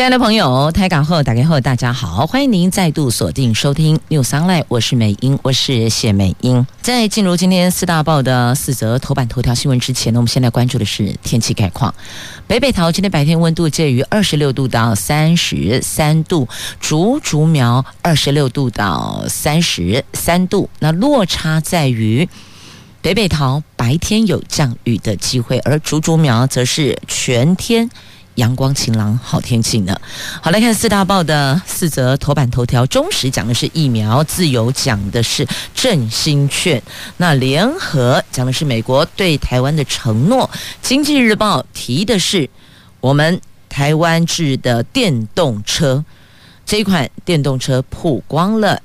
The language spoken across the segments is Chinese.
亲爱的朋友，台港后打开后，大家好，欢迎您再度锁定收听《News Online》，我是美英，我是谢美英。在进入今天四大报的四则头版头条新闻之前呢，我们现在关注的是天气概况。北北桃今天白天温度介于二十六度到三十三度，竹竹苗二十六度到三十三度，那落差在于北北桃白天有降雨的机会，而竹竹苗则是全天。阳光晴朗，好天气呢。好，来看四大报的四则头版头条。中时讲的是疫苗，自由讲的是振兴券，那联合讲的是美国对台湾的承诺。经济日报提的是我们台湾制的电动车，这一款电动车曝光了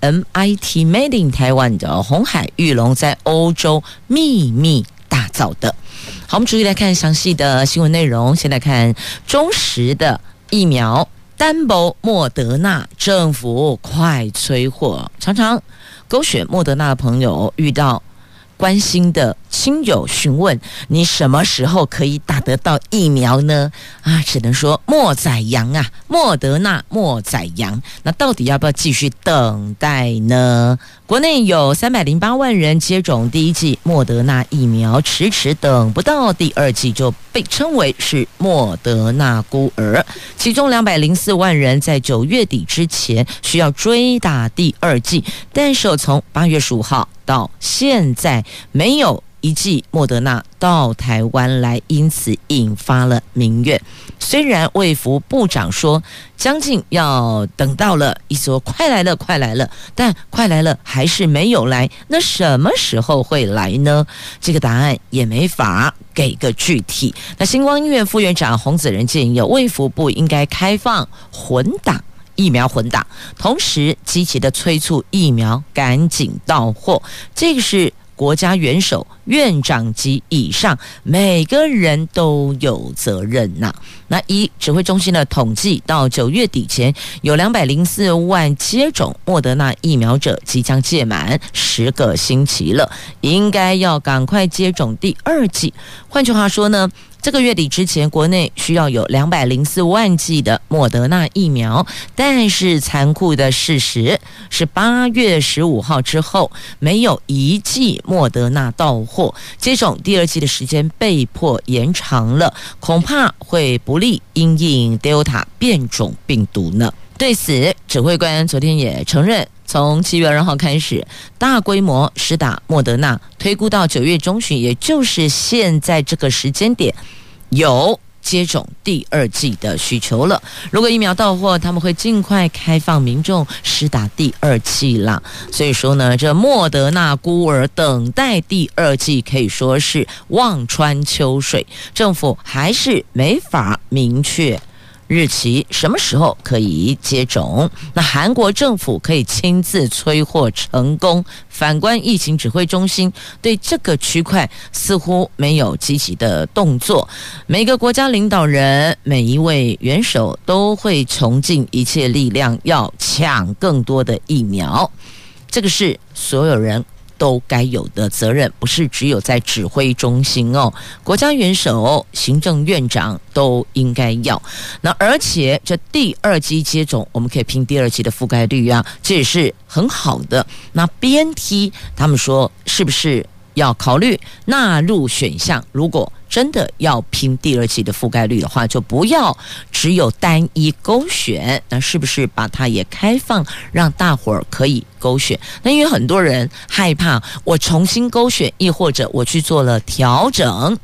MIT Made in Taiwan 的鸿海裕隆在欧洲秘密打造的。好，我们逐一来看详细的新闻内容。先来看中实的疫苗，单薄莫德纳政府快催货。常常勾选莫德纳的朋友遇到关心的亲友询问，你什么时候可以打得到疫苗呢？啊，只能说莫宰羊啊，莫德纳莫宰羊。那到底要不要继续等待呢？国内有三百零八万人接种第一剂莫德纳疫苗，迟迟等不到第二剂，就被称为是莫德纳孤儿。其中两百零四万人在九月底之前需要追打第二剂，但是从八月十五号到现在没有。一剂莫德纳到台湾来，因此引发了民怨。虽然卫福部长说将近要等到了，一说快来了，快来了，但快来了还是没有来。那什么时候会来呢？这个答案也没法给个具体。那星光医院副院长洪子仁建议，卫福部应该开放混打疫苗，混打，同时积极的催促疫苗赶紧到货。这个是。国家元首、院长级以上，每个人都有责任呐、那一指挥中心的统计，到九月底前，有两百零四万接种莫德纳疫苗者即将届满十个星期了，应该要赶快接种第二剂。换句话说呢？这个月底之前，国内需要有两百零四万剂的莫德纳疫苗，但是残酷的事实是，八月十五号之后没有一剂莫德纳到货，接种第二剂的时间被迫延长了，恐怕会不利因应 Delta 变种病毒呢。对此，指挥官昨天也承认，从七月二号开始大规模施打莫德纳，推估到九月中旬，也就是现在这个时间点，有接种第二剂的需求了。如果疫苗到货，他们会尽快开放民众施打第二剂啦。所以说呢，这莫德纳孤儿等待第二剂可以说是望穿秋水，政府还是没法明确。日期什么时候可以接种？那韩国政府可以亲自催货成功。反观疫情指挥中心对这个区块似乎没有积极的动作。每个国家领导人、每一位元首都会穷尽一切力量要抢更多的疫苗。这个是所有人。都该有的责任，不是只有在指挥中心哦，国家元首、行政院长都应该要。那而且这第二剂接种，我们可以拼第二剂的覆盖率啊，这也是很好的。那 BNT 他们说是不是要考虑纳入选项？如果真的要拼第二季的覆盖率的话，就不要只有单一勾选。那是不是把它也开放，让大伙儿可以勾选？那因为很多人害怕，我重新勾选，亦或者我去做了调整，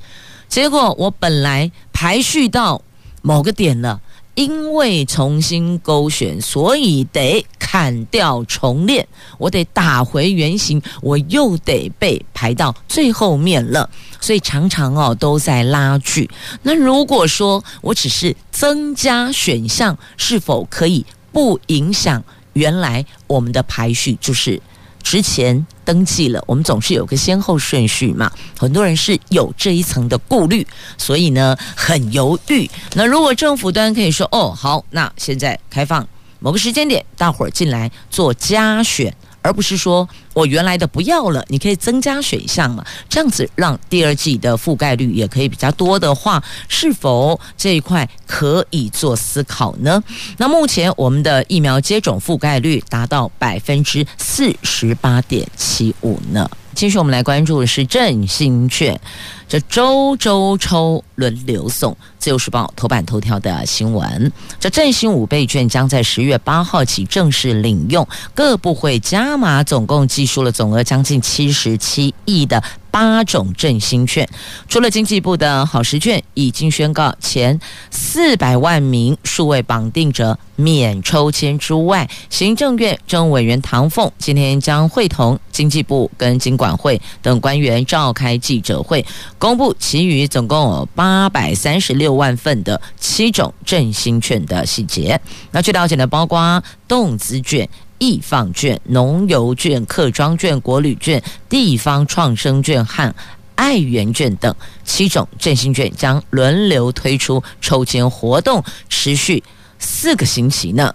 结果我本来排序到某个点了。因为重新勾选，所以得砍掉重练，我得打回原形，我又得被排到最后面了。所以常常哦都在拉锯。那如果说我只是增加选项，是否可以不影响原来我们的排序？就是之前登记了，我们总是有个先后顺序嘛。很多人是有这一层的顾虑，所以呢很犹豫。那如果政府端可以说，哦好，那现在开放某个时间点，大伙儿进来做加选。而不是说我原来的不要了，你可以增加选项嘛？这样子让第二季的覆盖率也可以比较多的话，是否这一块可以做思考呢？那目前我们的疫苗接种覆盖率达到百分之四十八点七五呢。继续，我们来关注的是振兴券，这周周抽轮流送。自由时报头版头条的新闻，这振兴五倍券将在十月八号起正式领用，各部会加码，总共计数了总额将近七十七亿的。八种振兴券，除了经济部的好时券已经宣告前四百万名数位绑定者免抽签之外，行政院政委员唐凤今天将会同经济部跟金管会等官员召开记者会，公布其余总共有八百三十六万份的七种振兴券的细节。那据了解呢，包括动资券。易放券、农游券、客庄券、国旅券、地方创生券和爱媛券等七种振兴券将轮流推出抽签活动，持续四个星期呢。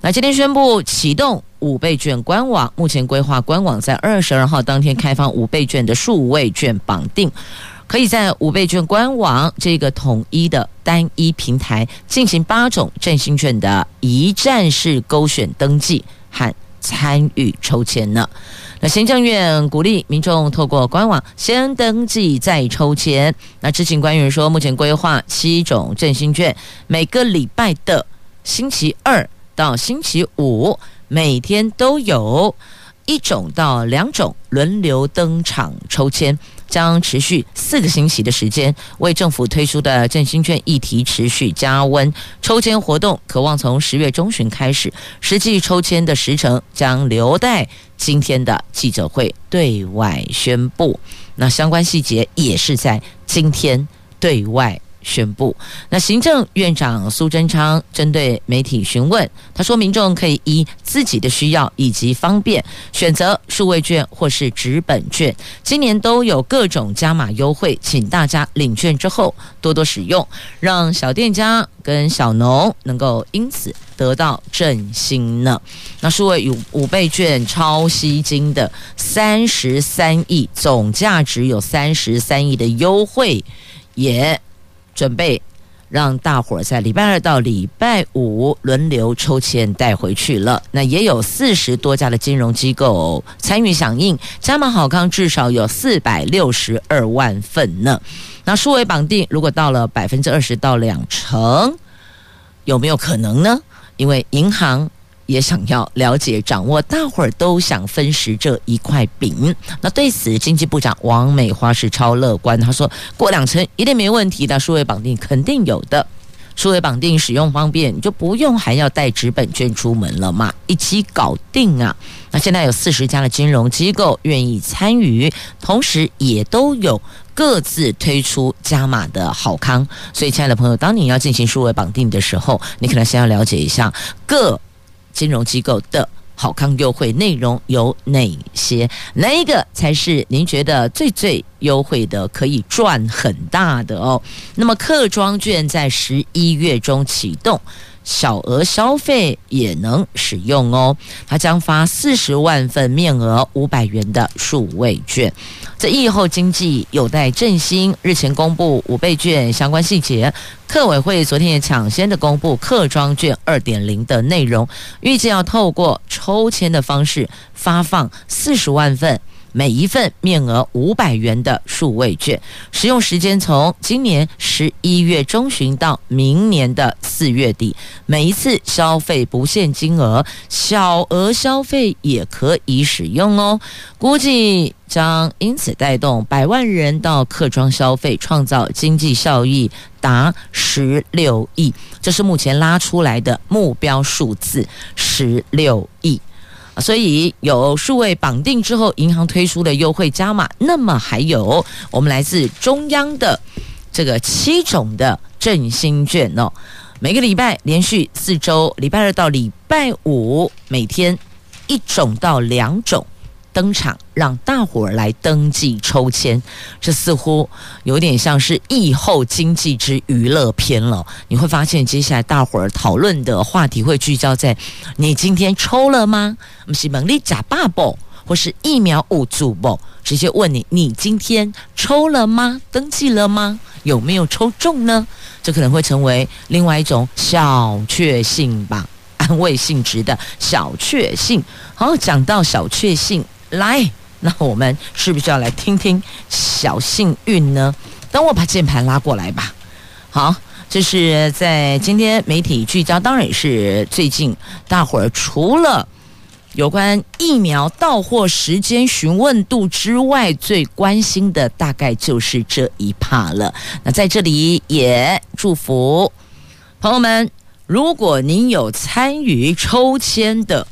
那今天宣布启动五倍券官网，目前规划官网在二十二号当天开放五倍券的数位券绑定，可以在五倍券官网这个统一的单一平台进行八种振兴券的一站式勾选登记。和参与抽签呢？那行政院鼓励民众透过官网先登记再抽签。那知情官员说，目前规划七种振兴券，每个礼拜的星期二到星期五，每天都有一种到两种轮流登场抽签。将持续四个星期的时间，为政府推出的振兴券议题持续加温。抽签活动可望从十月中旬开始，实际抽签的时程将留待今天的记者会对外宣布。那相关细节也是在今天对外。宣布，那行政院长苏贞昌针对媒体询问，他说：“民众可以依自己的需要以及方便选择数位券或是纸本券，今年都有各种加码优惠，请大家领券之后多多使用，让小店家跟小农能够因此得到振兴呢。”那数位五五倍券超吸金的三十三亿，总价值有三十三亿的优惠也。准备让大伙在礼拜二到礼拜五轮流抽签带回去了。那也有四十多家的金融机构参与响应，加码好康至少有四百六十二万份呢。那数位绑定如果到了百分之二十到两成，有没有可能呢？因为银行。也想要了解、掌握，大伙儿都想分食这一块饼。那对此，经济部长王美花是超乐观，他说过两层一定没问题的，数位绑定肯定有的。数位绑定使用方便，你就不用还要带纸本券出门了嘛，一起搞定啊！那现在有四十家的金融机构愿意参与，同时也都有各自推出加码的好康。所以，亲爱的朋友，当你要进行数位绑定的时候，你可能先要了解一下各。金融机构的好康优惠内容有哪些？哪一个才是您觉得最最优惠的，可以赚很大的哦？那么客庄券在十一月中启动。小额消费也能使用哦，它将发四十万份面额五百元的数位券。这疫后经济有待振兴，日前公布五倍券相关细节，客委会昨天也抢先的公布客庄券二点零的内容，预计要透过抽签的方式发放四十万份。每一份面额五百元的数位券，使用时间从今年十一月中旬到明年的四月底。每一次消费不限金额，小额消费也可以使用哦。估计将因此带动百万人到客庄消费，创造经济效益达十六亿。这是目前拉出来的目标数字，十六亿。所以有数位绑定之后，银行推出的优惠加码，那么还有我们来自中央的这个七种的振兴券哦，每个礼拜连续四周，礼拜二到礼拜五每天一种到两种登场，让大伙儿来登记抽签。这似乎有点像是疫后经济之娱乐片了。你会发现，接下来大伙儿讨论的话题会聚焦在：你今天抽了吗？我们是蒙利假爸宝，或是疫苗无助不？直接问你：你今天抽了吗？登记了吗？有没有抽中呢？这可能会成为另外一种小确幸吧。安慰性质的小确幸。好，讲到小确幸，来，那我们是不是要来听听小幸运呢？等我把键盘拉过来吧。好，这是在今天媒体聚焦，当然也是最近大伙儿除了有关疫苗到货时间、询问度之外，最关心的大概就是这一趴了。那在这里也祝福朋友们。如果您有参与抽签的，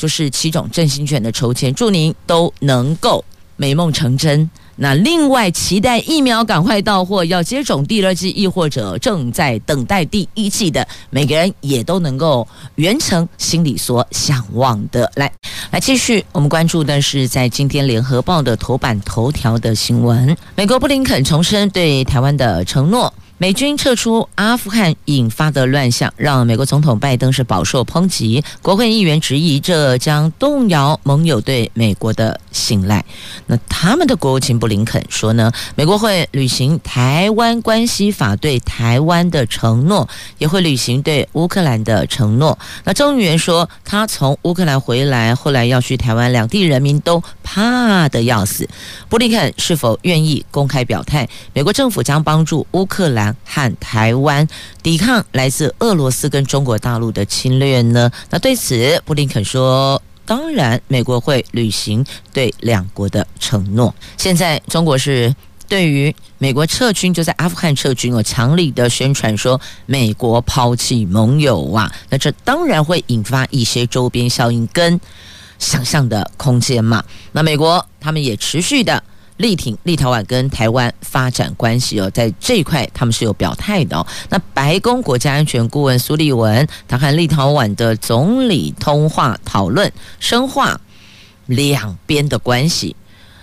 就是七种振兴券的抽签，祝您都能够美梦成真。那另外，期待疫苗赶快到货，要接种第二剂，亦或者正在等待第一剂的每个人，也都能够圆成心里所向往的。来，来继续，我们关注的是在今天联合报的头版头条的新闻，美国布林肯重申对台湾的承诺。美军撤出阿富汗引发的乱象，让美国总统拜登是饱受抨击。国会议员质疑，这将动摇盟友对美国的信赖。那他们的国务卿布林肯说呢，美国会履行《台湾关系法》对台湾的承诺，也会履行对乌克兰的承诺。那众议员说，他从乌克兰回来，后来要去台湾，两地人民都怕得要死。布林肯是否愿意公开表态，美国政府将帮助乌克兰？和台湾抵抗来自俄罗斯跟中国大陆的侵略呢？那对此，布林肯说：“当然，美国会履行对两国的承诺。”现在，中国是对于美国撤军，就在阿富汗撤军，有强力的宣传说美国抛弃盟友啊。那这当然会引发一些周边效应跟想象的空间嘛。那美国他们也持续的。力挺立陶宛跟台湾发展关系哦，在这一块他们是有表态的哦。那白宫国家安全顾问苏利文，他和立陶宛的总理通话讨论深化两边的关系。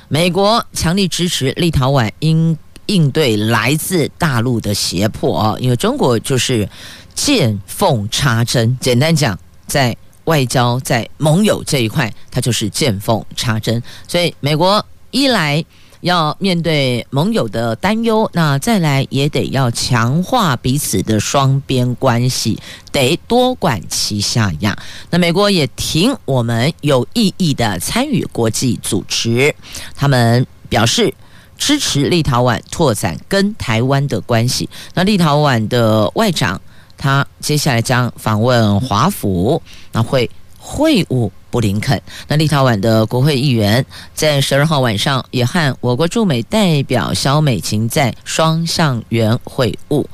美国强力支持立陶宛应应对来自大陆的胁迫哦，因为中国就是见缝插针。简单讲，在外交在盟友这一块，它就是见缝插针。所以美国一来。要面对盟友的担忧，那再来也得要强化彼此的双边关系，得多管齐下呀。那美国也挺我们有意义的参与国际组织，他们表示支持立陶宛拓展跟台湾的关系。那立陶宛的外长他接下来将访问华府，那会会晤。布林肯，那立陶宛的国会议员在十二号晚上也和我国驻美代表肖美琴在双向圆会晤。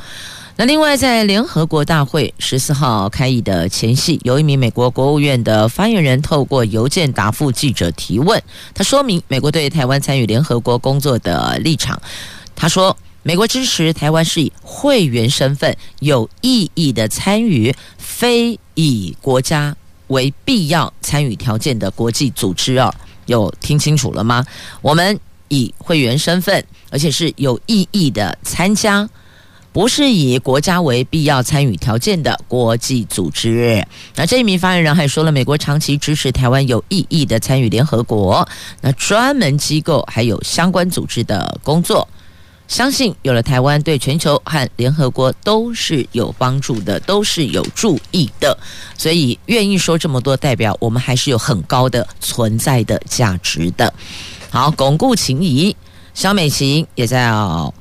那另外，在联合国大会十四号开议的前夕，有一名美国国务院的发言人透过邮件答复记者提问，他说明美国对台湾参与联合国工作的立场。他说，美国支持台湾是以会员身份有意义的参与，非以国家。为必要参与条件的国际组织哦，有听清楚了吗？我们以会员身份，而且是有意义的参加，不是以国家为必要参与条件的国际组织。那这一名发言人还说了，美国长期支持台湾有意义的参与联合国，那专门机构还有相关组织的工作。相信有了台湾，对全球和联合国都是有帮助的，都是有助益的。所以愿意说这么多，代表我们还是有很高的存在的价值的。好，巩固情谊，萧美琴也在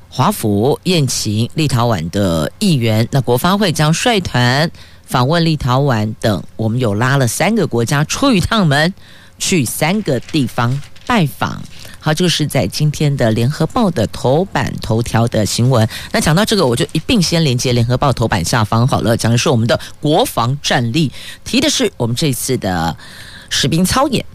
华府宴请立陶宛的议员。那国发会将率团访问立陶宛等，我们有拉了三个国家出一趟门，去三个地方拜访。好，这个是在今天的《联合报》的头版头条的新闻。那讲到这个，我就一并先连接《联合报》头版下方好了，讲的是我们的国防战力，提的是我们这次的士兵操演。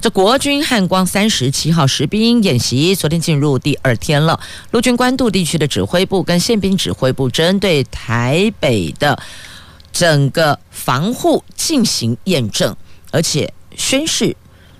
这国军汉光三十七号实兵演习昨天进入第二天了，陆军关渡地区的指挥部跟宪兵指挥部针对台北的整个防护进行验证，而且宣誓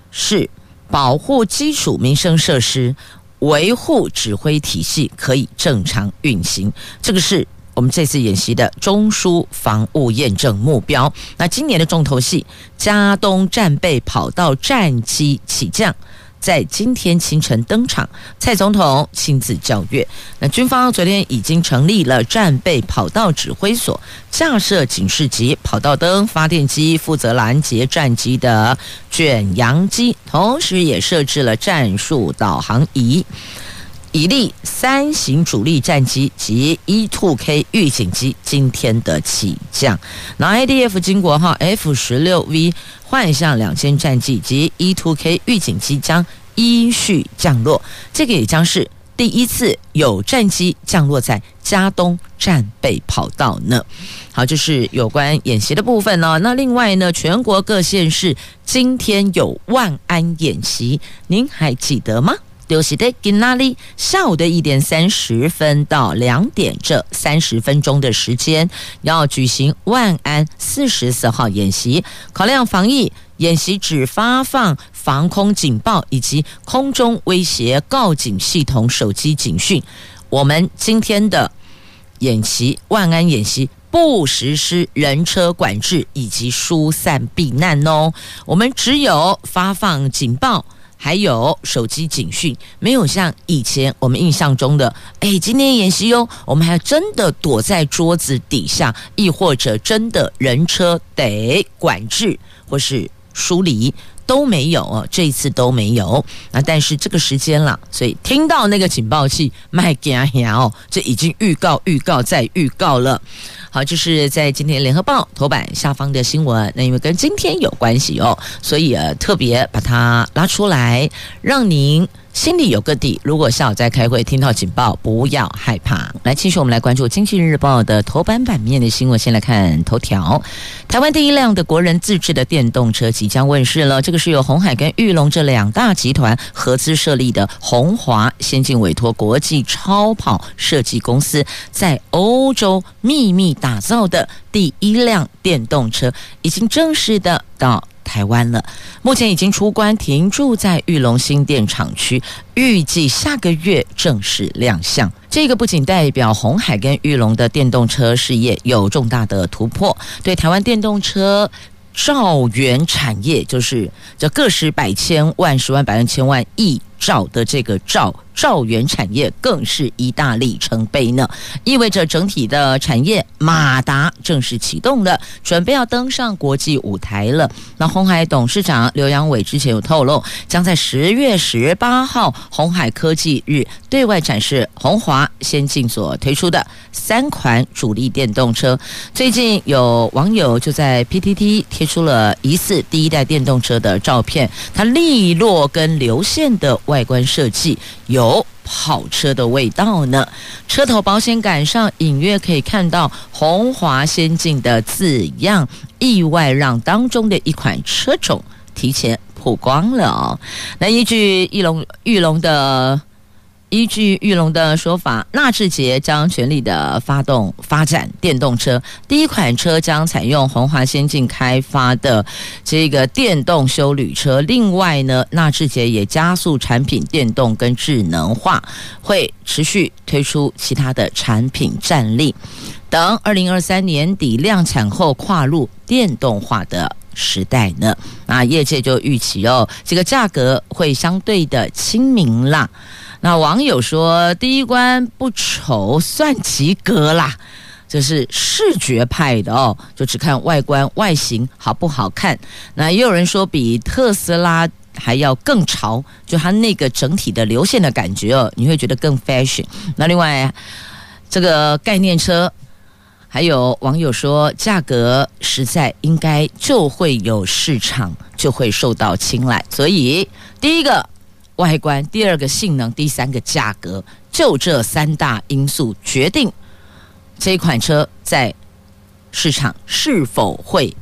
是。保护基础民生设施，维护指挥体系可以正常运行。这个是我们这次演习的中枢防务验证目标。那今年的重头戏，加东战备跑道战机起降。在今天清晨登场，蔡总统亲自校阅。那军方昨天已经成立了战备跑道指挥所，架设警示级跑道灯、发电机，负责拦截战机的卷扬机，同时也设置了战术导航仪，以利三型主力战机及 E-2K 预警机今天的起降。那 IDF 经国号 F 十六 V。幻象两千战机及 E-2K 预警机将依序降落，这个也将是第一次有战机降落在加东战备跑道呢。好，这是有关演习的部分呢。那另外呢，全国各县市今天有万安演习，您还记得吗？就是在今仔日下午的一点三十分到两点这三十分钟的时间，要举行万安四十四号演习。考量防疫，演习只发放防空警报以及空中威胁告警系统手机警讯。我们今天的演习万安演习不实施人车管制以及疏散避难哦，我们只有发放警报。还有手机警讯，没有像以前我们印象中的，哎，今天演习哟，我们还真的躲在桌子底下，亦或者真的人车得管制或是疏离。都没有哦，这一次都没有。那但是这个时间了，所以听到那个警报器，麦惊呀哦，这已经预告、预告再预告了。好，就是在今天联合报头版下方的新闻，那因为跟今天有关系哦，所以呃特别把它拉出来，让您。心里有个底。如果下午在开会听到警报，不要害怕。来，继续我们来关注《经济日报》的头版版面的新闻。先来看头条：台湾第一辆的国人自制的电动车即将问世了。这个是由鸿海跟玉龙这两大集团合资设立的鸿华先进委托国际超跑设计公司，在欧洲秘密打造的第一辆电动车，已经正式的到。台湾了，目前已经出关停驻在玉龙新店厂区，预计下个月正式亮相。这个不仅代表红海跟玉龙的电动车事业有重大的突破，对台湾电动车造元产业，就是这个十百千万十万百万千万亿兆的这个兆。兆元产业更是一大里程碑呢，意味着整体的产业马达正式启动了，准备要登上国际舞台了。那鸿海董事长刘阳伟之前有透露，将在十月十八号鸿海科技日对外展示鸿华先进所推出的三款主力电动车。最近有网友就在 PTT 贴出了疑似第一代电动车的照片，它利落跟流线的外观设计有。跑车的味道呢，车头保险杆上隐约可以看到“鸿华先进”的字样，意外让当中的一款车种提前曝光了哦。那依据翼龙、翼龙的。依据玉龙的说法，纳智捷将全力的发动发展电动车，第一款车将采用鸿华先进开发的这个电动休旅车。另外呢，纳智捷也加速产品电动跟智能化，会持续推出其他的产品战力，等二零二三年底量产后跨入电动化的时代呢。那业界就预期哦，这个价格会相对的亲民啦。那网友说，第一关不丑算及格啦，这是视觉派的哦，就只看外观外形好不好看。那也有人说比特斯拉还要更潮，就它那个整体的流线的感觉哦，你会觉得更 fashion。那另外这个概念车，还有网友说价格实在应该就会有市场，就会受到青睐。所以第一个。外观，第二个性能，第三个价格，就这三大因素决定这款车在市场是否会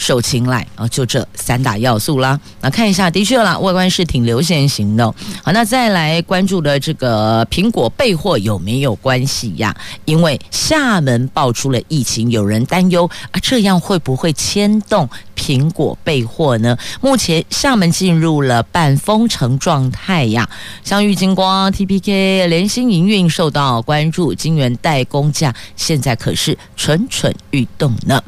受青睐啊，就这三大要素啦。那看一下，的确啦，外观是挺流线型的。好，那再来关注的这个苹果备货有没有关系呀？因为厦门爆出了疫情，有人担忧啊，这样会不会牵动苹果备货呢？目前厦门进入了半封城状态呀，像玉金光、TPK、联新营运受到关注，金圆代工价现在可是蠢蠢欲动呢。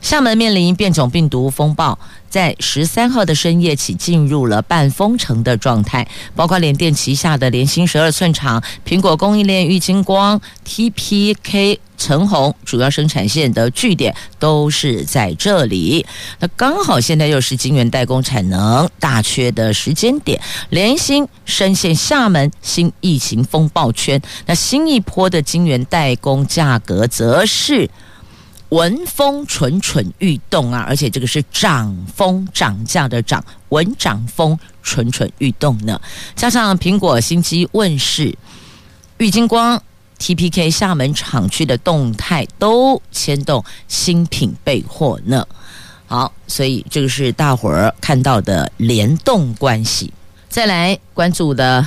厦门面临变种病毒风暴，在十三号的深夜起进入了半封城的状态，包括联电旗下的联新十二寸厂、苹果供应链玉晶光、TPK、成鸿主要生产线的据点都是在这里。那刚好现在又是晶圆代工产能大缺的时间点，联新深陷厦门新疫情风暴圈，那新一波的晶圆代工价格则是。闻风蠢蠢欲动啊！而且这个是涨风涨价的涨，闻涨风蠢蠢欲动呢。加上苹果新机问世，玉晶光、TPK 厦门厂区的动态都牵动新品备货呢。好，所以这个是大伙儿看到的联动关系。再来关注的，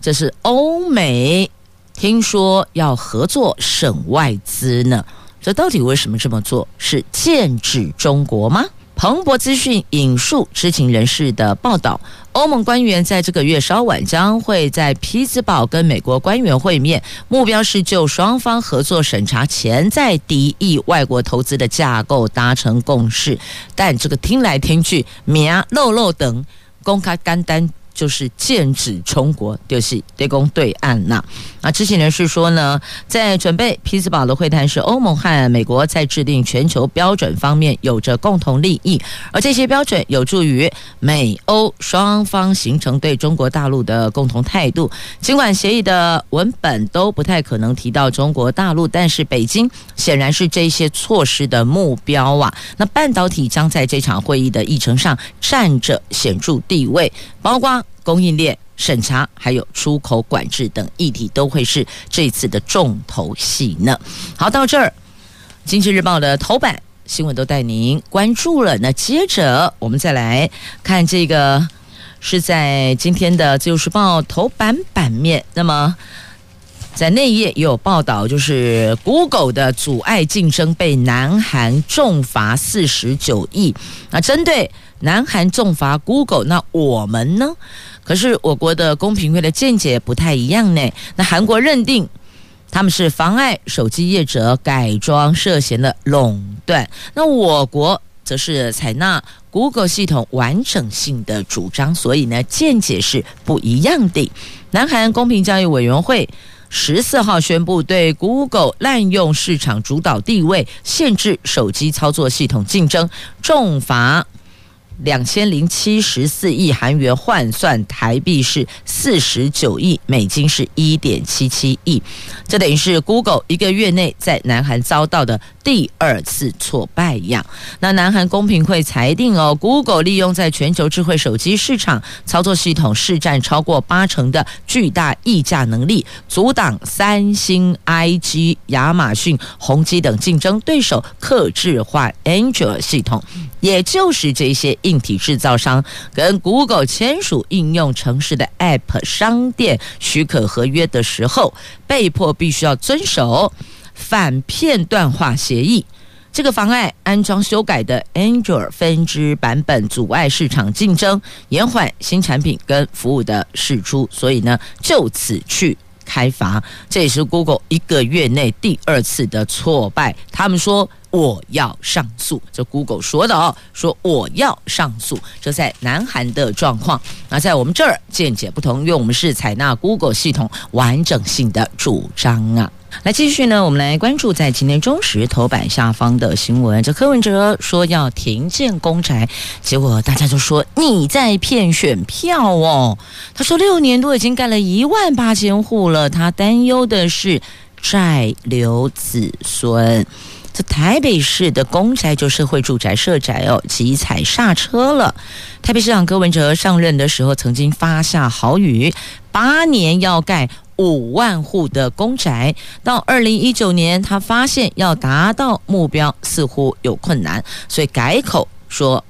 这是欧美听说要合作省外资呢。这到底为什么这么做？是剑指中国吗？彭博资讯引述知情人士的报道，欧盟官员在这个月稍晚将会在匹兹堡跟美国官员会面，目标是就双方合作审查潜在敌意外国投资的架构达成共识。但这个听来听去，名漏漏等公开干单。就是剑指中国，就是对公对岸呐。啊，知情人士说呢，在准备匹兹堡的会谈时，欧盟和美国在制定全球标准方面有着共同利益，而这些标准有助于美欧双方形成对中国大陆的共同态度。尽管协议的文本都不太可能提到中国大陆，但是北京显然是这些措施的目标啊。那半导体将在这场会议的议程上占着显著地位，包括。供应链审查，还有出口管制等议题，都会是这次的重头戏呢。好，到这儿，《经济日报》的头版新闻都带您关注了。那接着我们再来看这个，是在今天的《自由时报》头版版面。那么在那一页也有报道，就是 Google 的阻碍竞争被南韩重罚四十九亿。那针对南韩重罚 Google，那我们呢？可是我国的公平会的见解不太一样呢。那韩国认定他们是妨碍手机业者改装，涉嫌的垄断。那我国则是采纳 Google 系统完整性的主张，所以呢见解是不一样的。南韩公平交易委员会十四号宣布，对 Google 滥用市场主导地位，限制手机操作系统竞争，重罚。两千零七十四亿韩元换算台币是四十九亿美金，是一点七七亿。这等于是 Google 一个月内在南韩遭到的第二次挫败样。那南韩公平会裁定哦，Google 利用在全球智慧手机市场操作系统市占超过八成的巨大溢价能力，阻挡三星、IG、亚马逊、宏基等竞争对手客制化 Android 系统。也就是这些硬体制造商跟 Google 签署应用程式的 App 商店许可合约的时候，被迫必须要遵守反片段化协议。这个妨碍安装修改的 Android 分支版本，阻碍市场竞争，延缓新产品跟服务的释出。所以呢，就此去开罚，这也是 Google 一个月内第二次的挫败。他们说。我要上诉，这 Google 说的哦，说我要上诉，这在南韩的状况。那在我们这儿见解不同，因为我们是采纳 Google 系统完整性的主张啊。来继续呢，我们来关注在今天中时头版下方的新闻。这柯文哲说要停建公宅，结果大家就说你在骗选票哦。他说六年多已经盖了一万八千户了，他担忧的是债留子孙。这台北市的公宅就社会住宅社宅哦，急踩刹车了。台北市长柯文哲上任的时候，曾经发下豪语，八年要盖五万户的公宅。到二零一九年，他发现要达到目标似乎有困难，所以改口说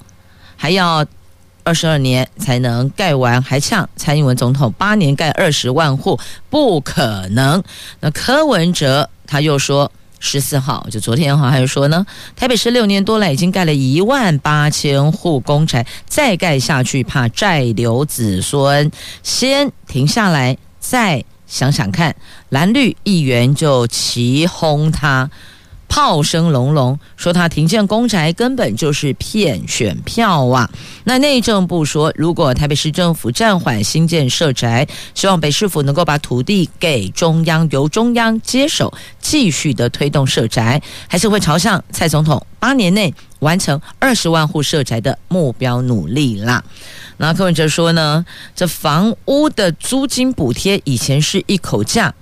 还要二十二年才能盖完，还呛蔡英文总统八年盖二十万户不可能。那柯文哲他又说。十四号，就昨天哈，还有说呢，台北市六年多来已经盖了一万八千户公宅，再盖下去怕债留子孙，先停下来，再想想看。蓝绿议员就齐轰他。炮声隆隆，说他停建公宅根本就是骗选票啊！那内政部说，如果台北市政府暂缓新建社宅，希望北市府能够把土地给中央，由中央接手，继续的推动社宅，还是会朝向蔡总统八年内完成二十万户社宅的目标努力啦。那柯文哲说呢，这房屋的租金补贴以前是一口价。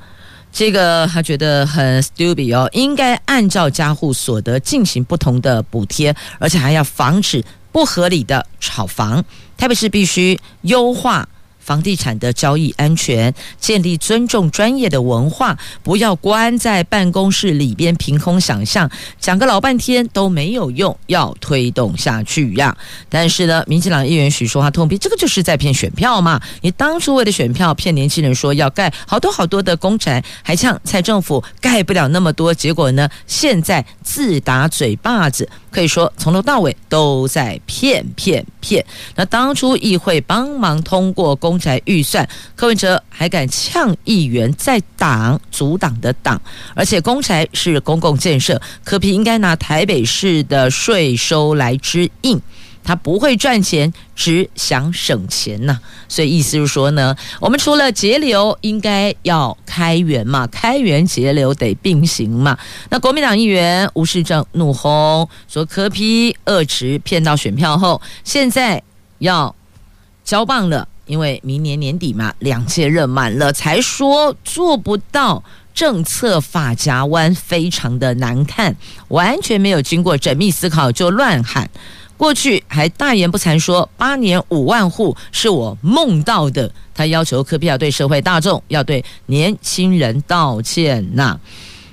这个他觉得很 stupid 哦，应该按照家户所得进行不同的补贴，而且还要防止不合理的炒房。特别是必须优化。房地产的交易安全，建立尊重专业的文化，不要关在办公室里边凭空想象，讲个老半天都没有用，要推动下去呀。但是呢，民进党议员许淑华痛批，这个就是在骗选票嘛！你当初为了选票骗年轻人说要盖好多好多的公宅，还呛蔡政府盖不了那么多，结果呢，现在自打嘴巴子。可以说从头到尾都在骗骗骗。那当初议会帮忙通过公宅预算，柯文哲还敢呛议员在党阻挡的党，而且公宅是公共建设，可不应该拿台北市的税收来支应。他不会赚钱，只想省钱呐、所以意思是说呢，我们除了节流，应该要开源嘛，开源节流得并行嘛。那国民党议员吴世正怒轰说，柯批恶质骗到选票后，现在要交棒了，因为明年年底嘛，两届任满了，才说做不到政策发夹弯，非常的难看，完全没有经过缜密思考就乱喊。过去还大言不惭说八年五万户是我梦到的，他要求柯 P 要对社会大众、要对年轻人道歉呐、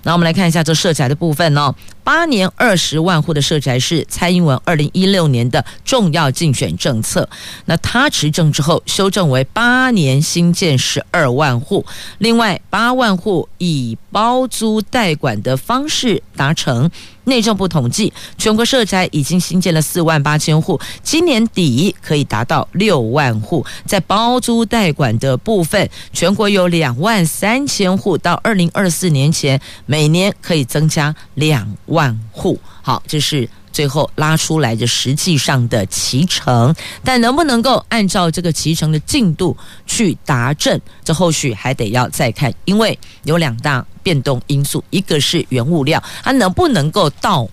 那我们来看一下这社宅的部分哦。八年二十万户的社宅是蔡英文二零一六年的重要竞选政策。那他执政之后修正为八年新建十二万户，另外八万户以包租代管的方式达成。内政部统计，全国社宅已经新建了四万八千户，今年底可以达到六万户。在包租代管的部分，全国有两万三千户，到二零二四年前，每年可以增加两万。万户，好，这是最后拉出来的实际上的期程，但能不能够按照这个期程的进度去达阵，这后续还得要再看，因为有两大变动因素，一个是原物料，它能不能够到；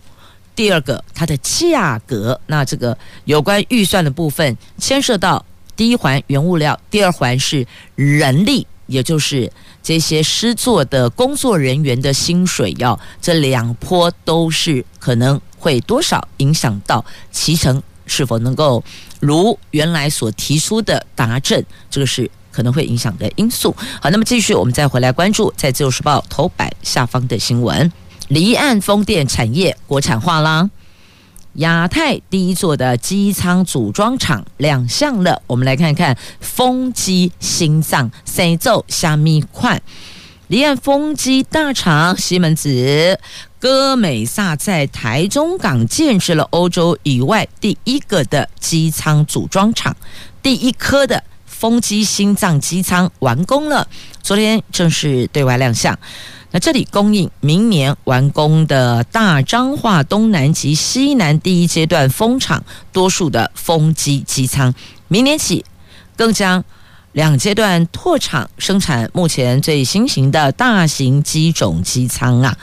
第二个，它的价格。那这个有关预算的部分，牵涉到第一环原物料，第二环是人力。也就是这些施作的工作人员的薪水，要这两波都是可能会多少影响到期程是否能够如原来所提出的达阵，这个是可能会影响的因素。好，那么继续我们再回来关注在《自由时报》头版下方的新闻：离岸风电产业国产化啦。亚太第一座的机舱组装厂亮相了，我们来看看风机心脏谁做虾米款？离岸风机大厂西门子。歌美萨在台中港建设了欧洲以外第一个的机舱组装厂，第一颗的风机心脏机舱完工了，昨天正式对外亮相。那这里供应明年完工的大彰化东南及西南第一阶段风场多数的风机机舱，明年起更将两阶段拓厂生产目前最新型的大型机种机舱啊。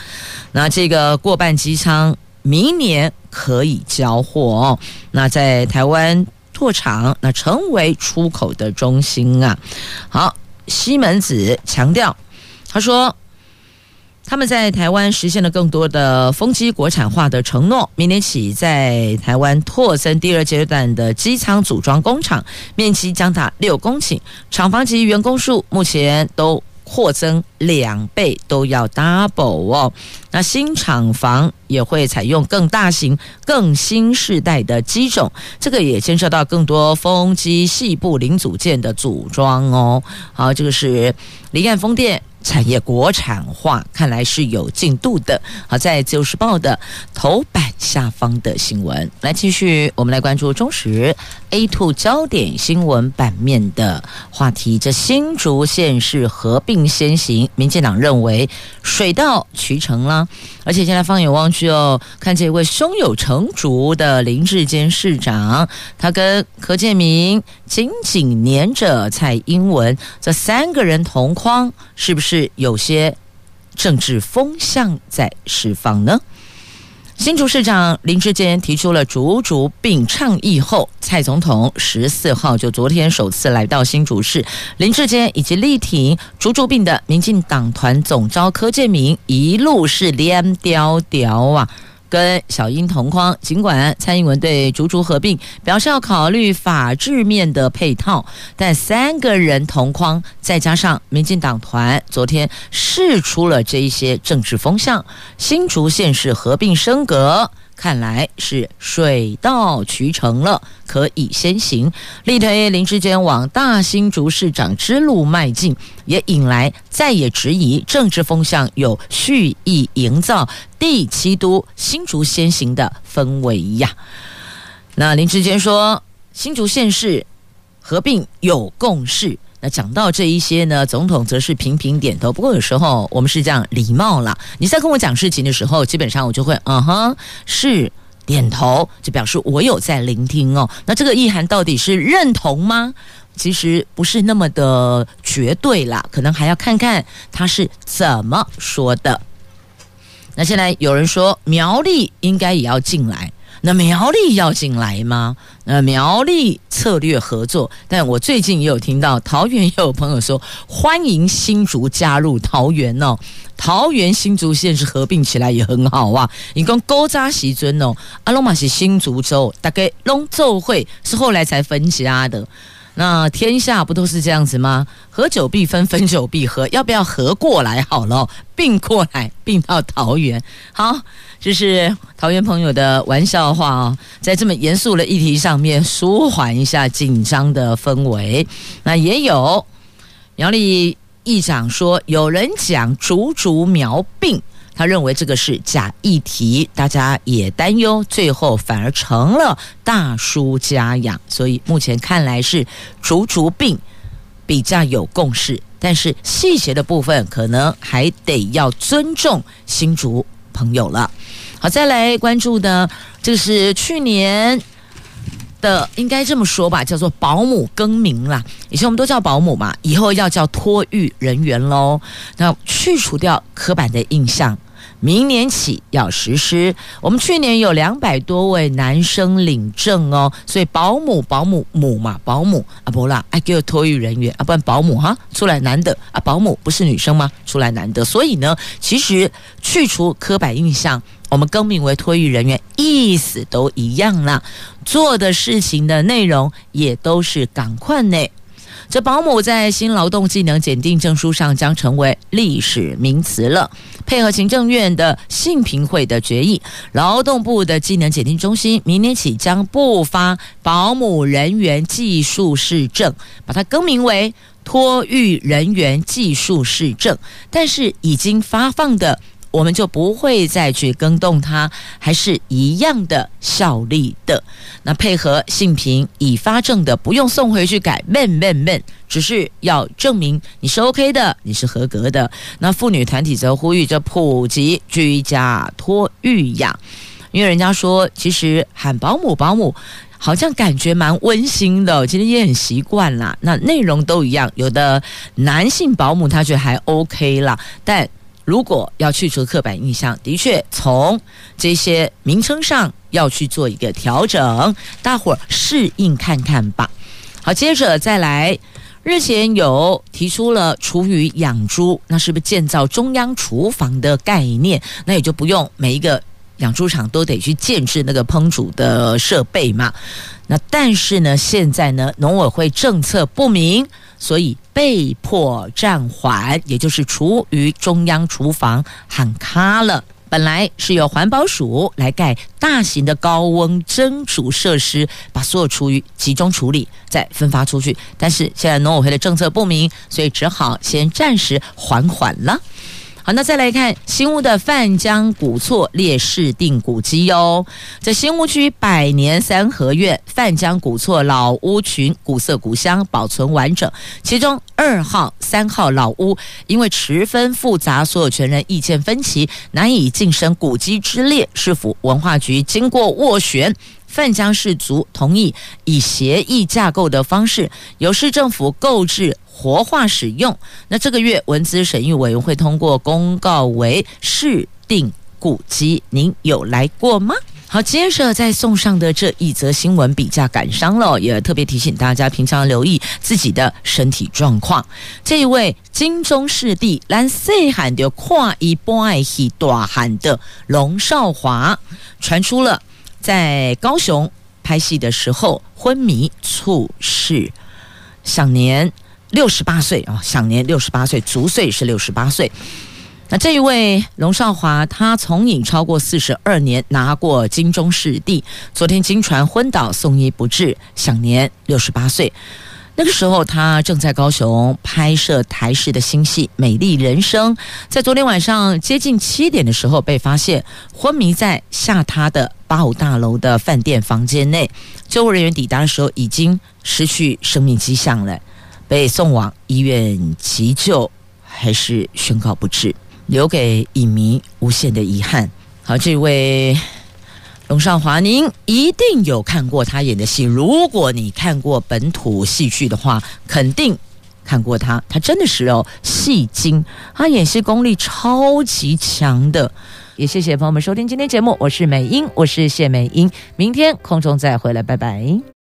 那这个过半机舱明年可以交货哦。那在台湾拓厂，那成为出口的中心啊。好，西门子强调，他说。他们在台湾实现了更多的风机国产化的承诺。明年起，在台湾拓增第二阶段的机舱组装工厂，面积将达六公顷，厂房及员工数目前都扩增两倍，都要 double 哦。那新厂房也会采用更大型、更新世代的机种，这个也牵涉到更多风机细部零组件的组装哦。好，这个是离岸风电。产业国产化看来是有进度的。好，在《自由时报》的头版下方的新闻，来继续，我们来关注中时 A two 焦点新闻版面的话题。这新竹县市合并先行，民进党认为水到渠成啦，而且现在放眼望去哦，看见一位胸有成竹的林志坚市长，他跟柯建明紧紧黏着蔡英文，这三个人同框，是不？是有些政治风向在释放呢。新竹市长林志坚提出了“竹竹并”倡议后，蔡总统十四号就昨天首次来到新竹市。林志坚以及力挺“竹竹病”的民进党团总召柯建明一路是连雕雕啊。跟小英同框，尽管蔡英文对竹竹合并表示要考虑法制面的配套，但三个人同框，再加上民进党团昨天试出了这一些政治风向，新竹县是合并升格。看来是水到渠成了，可以先行，力推林志坚往大新竹市长之路迈进，也引来再也质疑政治风向有蓄意营造第七都新竹先行的氛围呀。那林志坚说，新竹县市合并有共识。那讲到这一些呢，总统则是频频点头。不过有时候我们是这样礼貌啦，你在跟我讲事情的时候，基本上我就会嗯哼，是点头，就表示我有在聆听哦。那这个意涵到底是认同吗？其实不是那么的绝对啦，可能还要看看他是怎么说的。那现在有人说苗栗应该也要进来。那苗栗要进来吗？那苗栗策略合作，但我最近也有听到桃园也有朋友说欢迎新竹加入桃园哦，桃园新竹县是合并起来也很好啊。你讲勾扎席尊哦，阿龙马是新竹州，大概龙州会是后来才分家的。那天下不都是这样子吗？合久必分，分久必合，要不要合过来好了？并过来，并到桃园。好，这是桃园朋友的玩笑话哦，在这么严肃的议题上面，舒缓一下紧张的氛围。那也有苗栗议长说，有人讲竹竹苗并。他认为这个是假议题，大家也担忧，最后反而成了大输家养。所以目前看来是竹竹并比较有共识，但是细节的部分可能还得要尊重新竹朋友了。好，再来关注的，这是去年的，应该这么说吧，叫做保姆更名啦。以前我们都叫保姆嘛，以后要叫托育人员喽。那去除掉刻板的印象。明年起要实施。我们去年有两百多位男生领证哦，所以保姆、保姆母嘛，保姆啊不啦，爱给我托育人员啊，不然保姆哈出来男的啊，保姆不是女生吗？出来男的，所以呢，其实去除刻板印象，我们更名为托育人员，意思都一样啦，做的事情的内容也都是赶快呢。这保姆在新劳动技能检定证书上将成为历史名词了。配合行政院的信评会的决议，劳动部的技能检定中心明年起将不发保姆人员技术士证，把它更名为托育人员技术士证。但是已经发放的。我们就不会再去更动它，还是一样的效力的。那配合信评已发证的，不用送回去改，man man man，只是要证明你是 OK 的，你是合格的。那妇女团体则呼吁着普及居家托育养，因为人家说，其实喊保姆保姆，好像感觉蛮温馨的，其实也很习惯啦。那内容都一样，有的男性保姆他觉得还 OK 啦，但。如果要去除刻板印象，的确从这些名称上要去做一个调整，大伙儿适应看看吧。好，接着再来，日前有提出了厨余养猪，那是不是建造中央厨房的概念？那也就不用每一个养猪场都得去建置那个烹煮的设备嘛。那但是呢，现在呢，农委会政策不明，所以被迫暂缓，也就是厨余中央厨房喊卡了。本来是由环保署来盖大型的高温蒸煮设施，把所有厨余集中处理，再分发出去。但是现在农委会的政策不明，所以只好先暂时缓缓了。好，那再来看新屋的范江古厝列市定古迹哟，在新屋区百年三合院范江古厝老屋群古色古香，保存完整。其中二号、三号老屋因为十分复杂，所有权人意见分歧，难以晋升古迹之列。市府文化局经过斡旋，范江氏族同意以协议架构的方式，由市政府购置。活化使用，那这个月文资审议委员会通过公告为市定古迹，您有来过吗？好，接着再送上的这一则新闻比较感伤了，也特别提醒大家平常留意自己的身体状况。这一位金钟视帝蓝色喊的跨一波一大喊的龙少华，传出了在高雄拍戏的时候昏迷猝逝，享年。六十八岁啊，享年六十八岁，足岁是六十八岁。那这一位龙少华，他从影超过四十二年，拿过金钟视帝。昨天惊传昏倒，送医不治，享年六十八岁。那个时候他正在高雄拍摄台视的新戏《美丽人生》，在昨天晚上接近七点的时候被发现昏迷在下榻的八五大楼的饭店房间内。救护人员抵达的时候，已经失去生命迹象了。被送往医院急救，还是宣告不治，留给影迷无限的遗憾。好，这位龙少华，您一定有看过他演的戏。如果你看过本土戏剧的话，肯定看过他。他真的是哦，戏精，他演戏功力超级强的。也谢谢朋友们收听今天节目，我是美英，我是谢美英，明天空中再回来，拜拜。